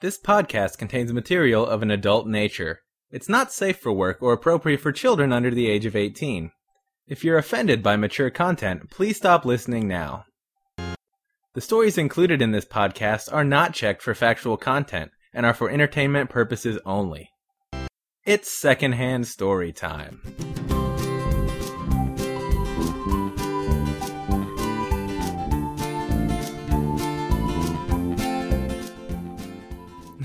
This podcast contains material of an adult nature. It's not safe for work or appropriate for children under the age of 18. If you're offended by mature content, please stop listening now. The stories included in this podcast are not checked for factual content and are for entertainment purposes only. It's secondhand story time.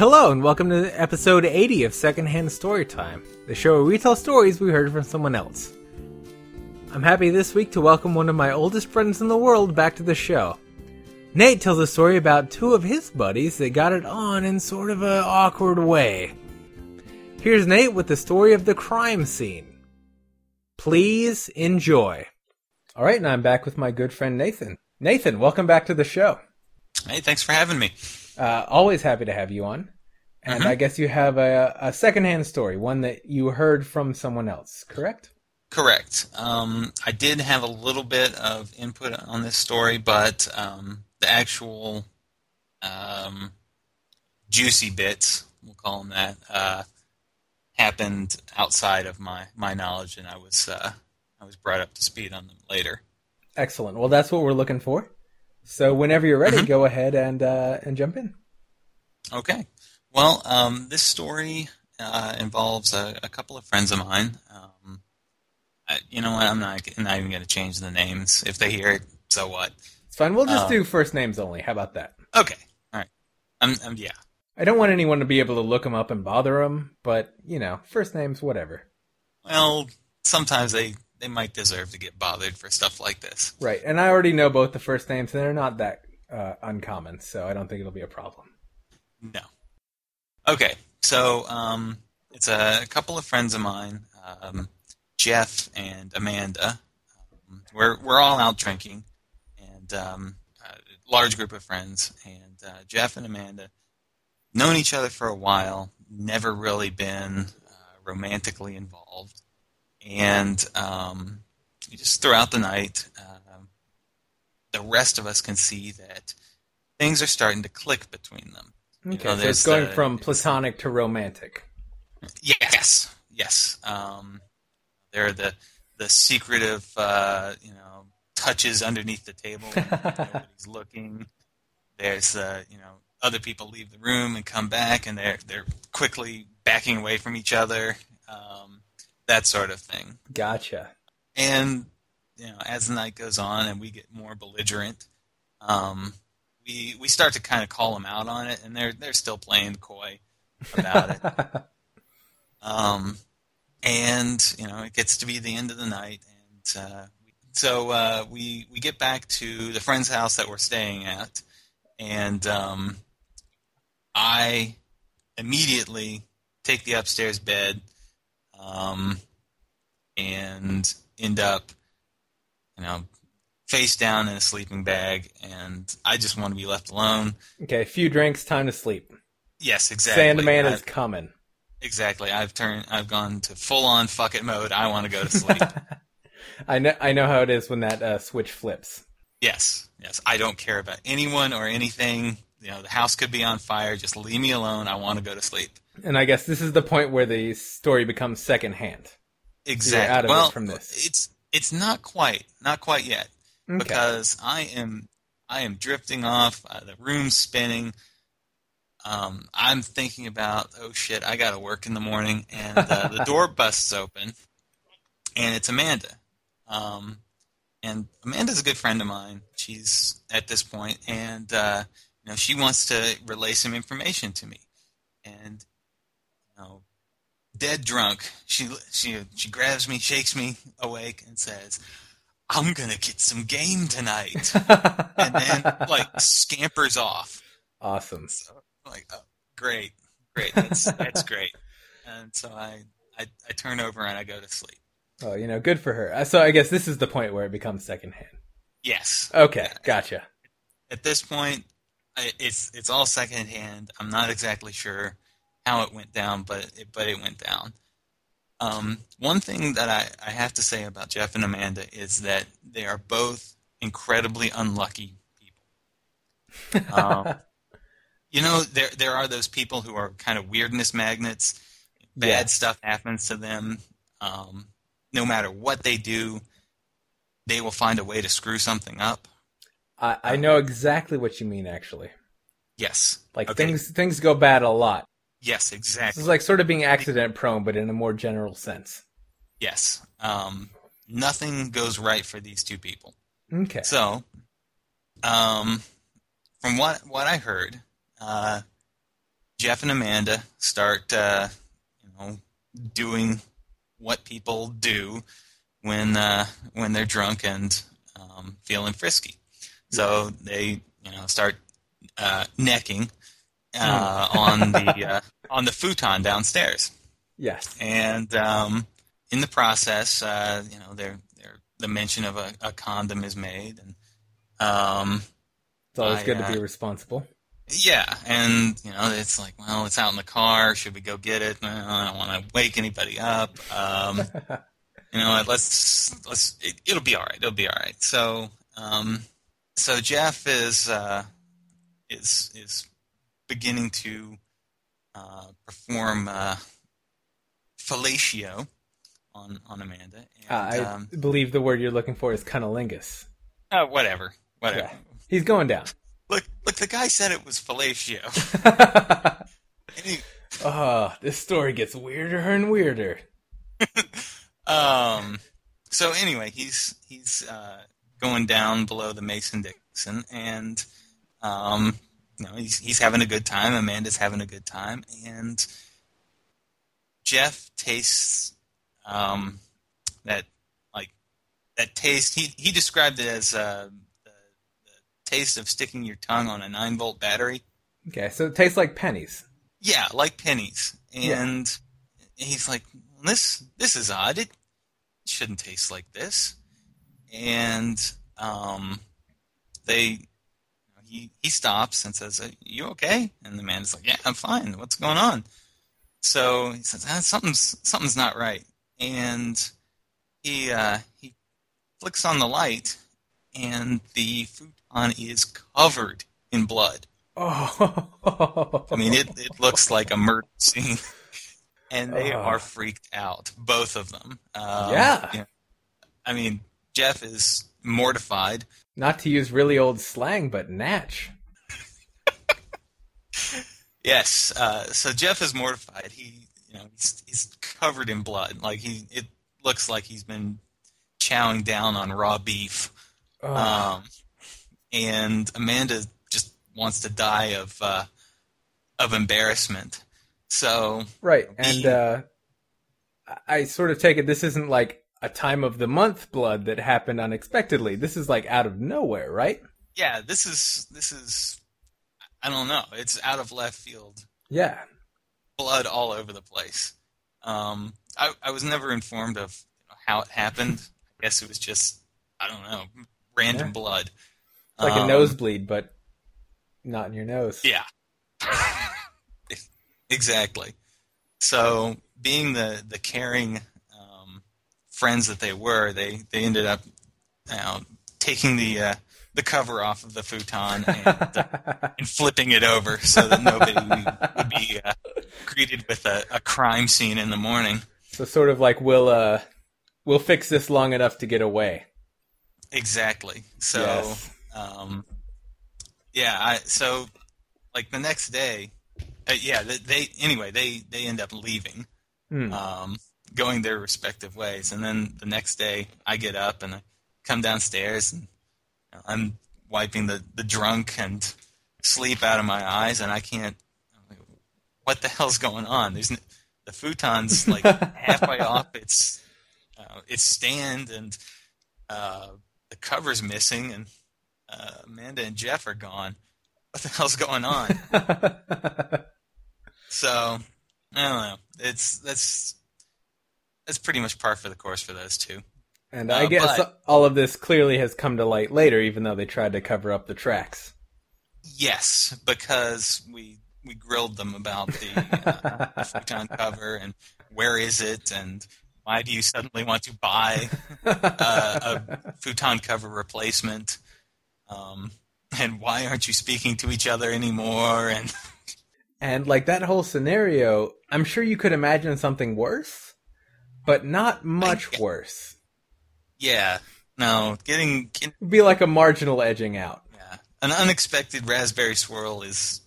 Hello, and welcome to episode 80 of Secondhand Storytime, the show where we tell stories we heard from someone else. I'm happy this week to welcome one of my oldest friends in the world back to the show. Nate tells a story about two of his buddies that got it on in sort of an awkward way. Here's Nate with the story of the crime scene. Please enjoy. All right, and I'm back with my good friend Nathan. Nathan, welcome back to the show. Hey, thanks for having me. Uh, always happy to have you on. And Mhm. I guess you have a, a secondhand story, one that you heard from someone else, correct? Correct. Um, I did have a little bit of input on this story, but um, the actual um, juicy bits, we'll call them that, uh, happened outside of my, my knowledge, and I was uh, I was brought up to speed on them later. Excellent. Well, that's what we're looking for. So whenever you're ready, Mhm. go ahead and uh, and jump in. Okay. Well, um, this story uh, involves a, a couple of friends of mine. Um, I, you know what? I'm not, I'm not even going to change the names. If they hear it, so what? It's fine. We'll just Uh, do first names only. How about that? Okay. All right. Um, um, yeah. I don't want anyone to be able to look them up and bother them, but you know, first names, whatever. Well, sometimes they, they might deserve to get bothered for stuff like this. Right. And I already know both the first names, and they're not that uh, uncommon, so I don't think it'll be a problem. No. Okay. So um, it's a, couple of friends of mine, um, Jeff and Amanda. Um, we're we're all out drinking, and um, a large group of friends. And uh, Jeff and Amanda known each other for a while, never really been uh, romantically involved, and um, just throughout the night, um the rest of us can see that things are starting to click between them. Okay, know, so it's going the- from platonic to romantic. Yes, yes. Um, there are the the secretive, uh, you know, touches underneath the table nobody's looking. There's, uh, you know, other people leave the room and come back, and they're they're quickly backing away from each other. Um, that sort of thing. Gotcha. And you know, as the night goes on and we get more belligerent, um, we we start to kind of call them out on it, and they're they're still playing coy about it. Um, and you know, it gets to be the end of the night, and uh, so uh, we we get back to the friend's house that we're staying at, and um, I immediately take the upstairs bed, um, and end up, you know, face down in a sleeping bag, and I just want to be left alone. okay, a few drinks, time to sleep. Yes, exactly. Sandman I- is coming. Exactly. I've turned. I've gone to full on fuck it mode. I want to go to sleep. I know. I know how it is when that uh, switch flips. yes. Yes. I don't care about anyone or anything. You know, the house could be on fire. Just leave me alone. I want to go to sleep. And I guess this is the point where the story becomes secondhand. Exactly. out of it well, from this. it's it's not quite not quite yet Okay. because I am I am drifting off. Uh, the room's spinning. Um, I'm thinking about oh shit, I got to work in the morning, and uh, the door busts open, and it's Amanda. Um, and Amanda's a good friend of mine. She's at this point, and uh, you know she wants to relay some information to me, and know, dead drunk, she she she grabs me, shakes me awake, and says, "I'm gonna get some game tonight," and then like scampers off. awesome. So like, oh, great, great, that's that's great. And so I, I I turn over and I go to sleep. Oh, you know, good for her. So I guess this is the point where it becomes secondhand. Yes. Okay, gotcha. At this point, it's it's all secondhand. I'm not exactly sure how it went down, but it, but it went down. Um, one thing that I, I have to say about Jeff and Amanda is that they are both incredibly unlucky people. Um, you know, there there are those people who are kind of weirdness magnets. Bad Yes. stuff happens to them. Um, no matter what they do, they will find a way to screw something up. I, I know exactly what you mean. Actually, Yes. like Okay. things things go bad a lot. Yes, exactly. is like sort of being accident prone, but in a more general sense. Yes. Um, nothing goes right for these two people. Okay. So, um, from what what I heard, uh, Jeff and Amanda start, uh, you know, doing what people do when uh, when they're drunk and um, feeling frisky. So they, you know, start uh, necking uh, on the uh, on the futon downstairs Yes. and um, in the process, uh, you know, there, there, the mention of a, a condom is made, and um, It's always I, good to uh, be responsible. yeah, and you know, it's like, well, it's out in the car. Should we go get it? Well, I don't want to wake anybody up. Um, you know, let's let's. It, it'll be all right. It'll be all right. So, um, so Jeff is uh, is is beginning to uh, perform uh, fellatio on on Amanda. Uh, I um, believe the word you're looking for is cunnilingus. uh, whatever, whatever. Yeah. He's going down. Look, look. The guy said it was fellatio. And he- oh, this story gets weirder and weirder. Um. So anyway, he's he's uh, going down below the Mason Dixon, and um, you know he's he's having a good time. Amanda's having a good time, and Jeff tastes um, that like that taste. He he described it as uh, the, the taste of sticking your tongue on a nine volt battery. Okay, so it tastes like pennies. Yeah, like pennies. Yeah. And he's like, "This this is odd. It shouldn't taste like this." And um, they he he stops and says, "Are you okay?" And the man is like, "Yeah, I'm fine. What's going on?" So he says, ah, "Something's something's not right." And he uh, he flicks on the light, and the futon is covered in blood. Oh, I mean, it, it looks like a murder scene. And they Ugh. are freaked out, both of them. Um, Yeah. you know, I mean, Jeff is mortified. Not to use really old slang, but natch. Yes. Uh, so Jeff is mortified. He, you know, he's, he's covered in blood. Like he, it looks like he's been chowing down on raw beef. Oh, Um, and Amanda just wants to die of uh, of embarrassment. So right, and uh, I sort of take it this isn't like a time of the month blood that happened unexpectedly. This is like out of nowhere, right? yeah, this is this is I don't know. It's out of left field. Yeah. Blood all over the place. Um, I, I was never informed of you know, how it happened. I guess it was just I don't know, random Yeah. blood. Like a Um, nosebleed, but not in your nose. Yeah. exactly. So, being the the caring friends that they were, they they ended up you know, taking the uh, the cover off of the futon and, uh, and flipping it over so that nobody would be uh, greeted with a, a crime scene in the morning. so sort of like we'll uh we'll fix this long enough to get away. Exactly. So, Yes. um, yeah. I so like the next day, uh, yeah. They, they anyway they they end up leaving, Hmm. um, going their respective ways, and then the next day I get up and I come downstairs and you know, I'm wiping the the drunk and sleep out of my eyes, and I can't. I'm like, what the hell's going on? There's n- the futon's like halfway off its uh, its stand and. Uh, the cover's missing and uh, Amanda and Jeff are gone. What the hell's going on? so I don't know. It's that's that's pretty much par for the course for those two. and I Uh, guess but- all of this clearly has come to light later, even though they tried to cover up the tracks. Yes, because we we grilled them about the, uh, futon cover and where is it and why do you suddenly want to buy uh, a futon cover replacement? Um, and why aren't you speaking to each other anymore? And And like that whole scenario, I'm sure you could imagine something worse, but not much I- worse. yeah, no, getting, It'd be like a marginal edging out. yeah, an unexpected raspberry swirl is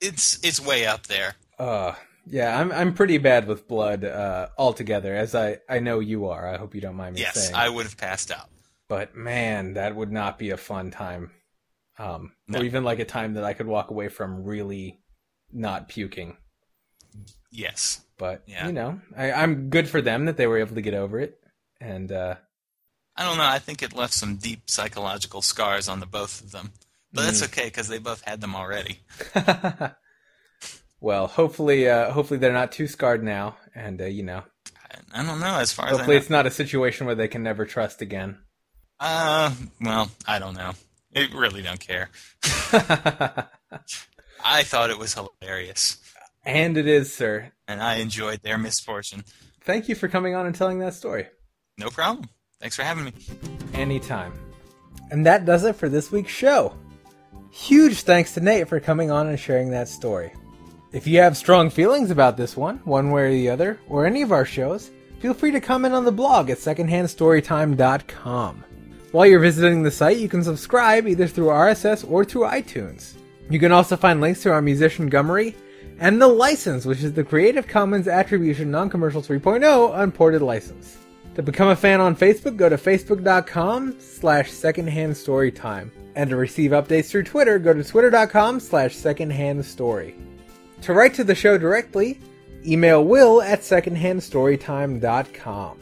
it's it's way up there. Uh yeah, I'm I'm pretty bad with blood uh altogether, as I I know you are. I hope you don't mind me Yes, saying. I would have passed out. But man, that would not be a fun time. Um No. or even like a time that I could walk away from really not puking. Yes, But Yeah. you know, I, I'm good for them that they were able to get over it. And uh I don't know. I think it left some deep psychological scars on the both of them, but that's Mm. okay because they both had them already. well, hopefully uh hopefully they're not too scarred now and uh, you know, I, I don't know. As far as hopefully know, it's not a situation where they can never trust again. uh, well, I don't know. I really don't care. I thought it was hilarious, and it is, sir. and I enjoyed their misfortune. Thank you for coming on and telling that story. No problem. Thanks for having me. Anytime. And that does it for this week's show. Huge thanks to Nate for coming on and sharing that story. If you have strong feelings about this one, one way or the other, or any of our shows, feel free to comment on the blog at secondhandstorytime.com. While you're visiting the site, you can subscribe either through RSS or through iTunes. You can also find links to our musician Gummery and the license, which is the Creative Commons Attribution Non-Commercial 3.0 Unported License. To become a fan on Facebook, go to facebook.com slash secondhandstorytime. And to receive updates through Twitter, go to twitter.com slash secondhandstory. To write to the show directly, email will at secondhandstorytime.com.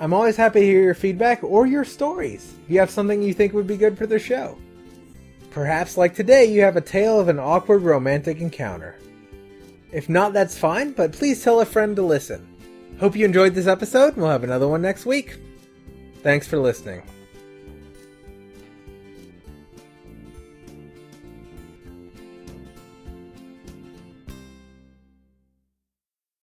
I'm always happy to hear your feedback or your stories if you have something you think would be good for the show. Perhaps, like today, you have a tale of an awkward romantic encounter. If not, that's fine, but please tell a friend to listen. Hope you enjoyed this episode, and we'll have another one next week. Thanks for listening.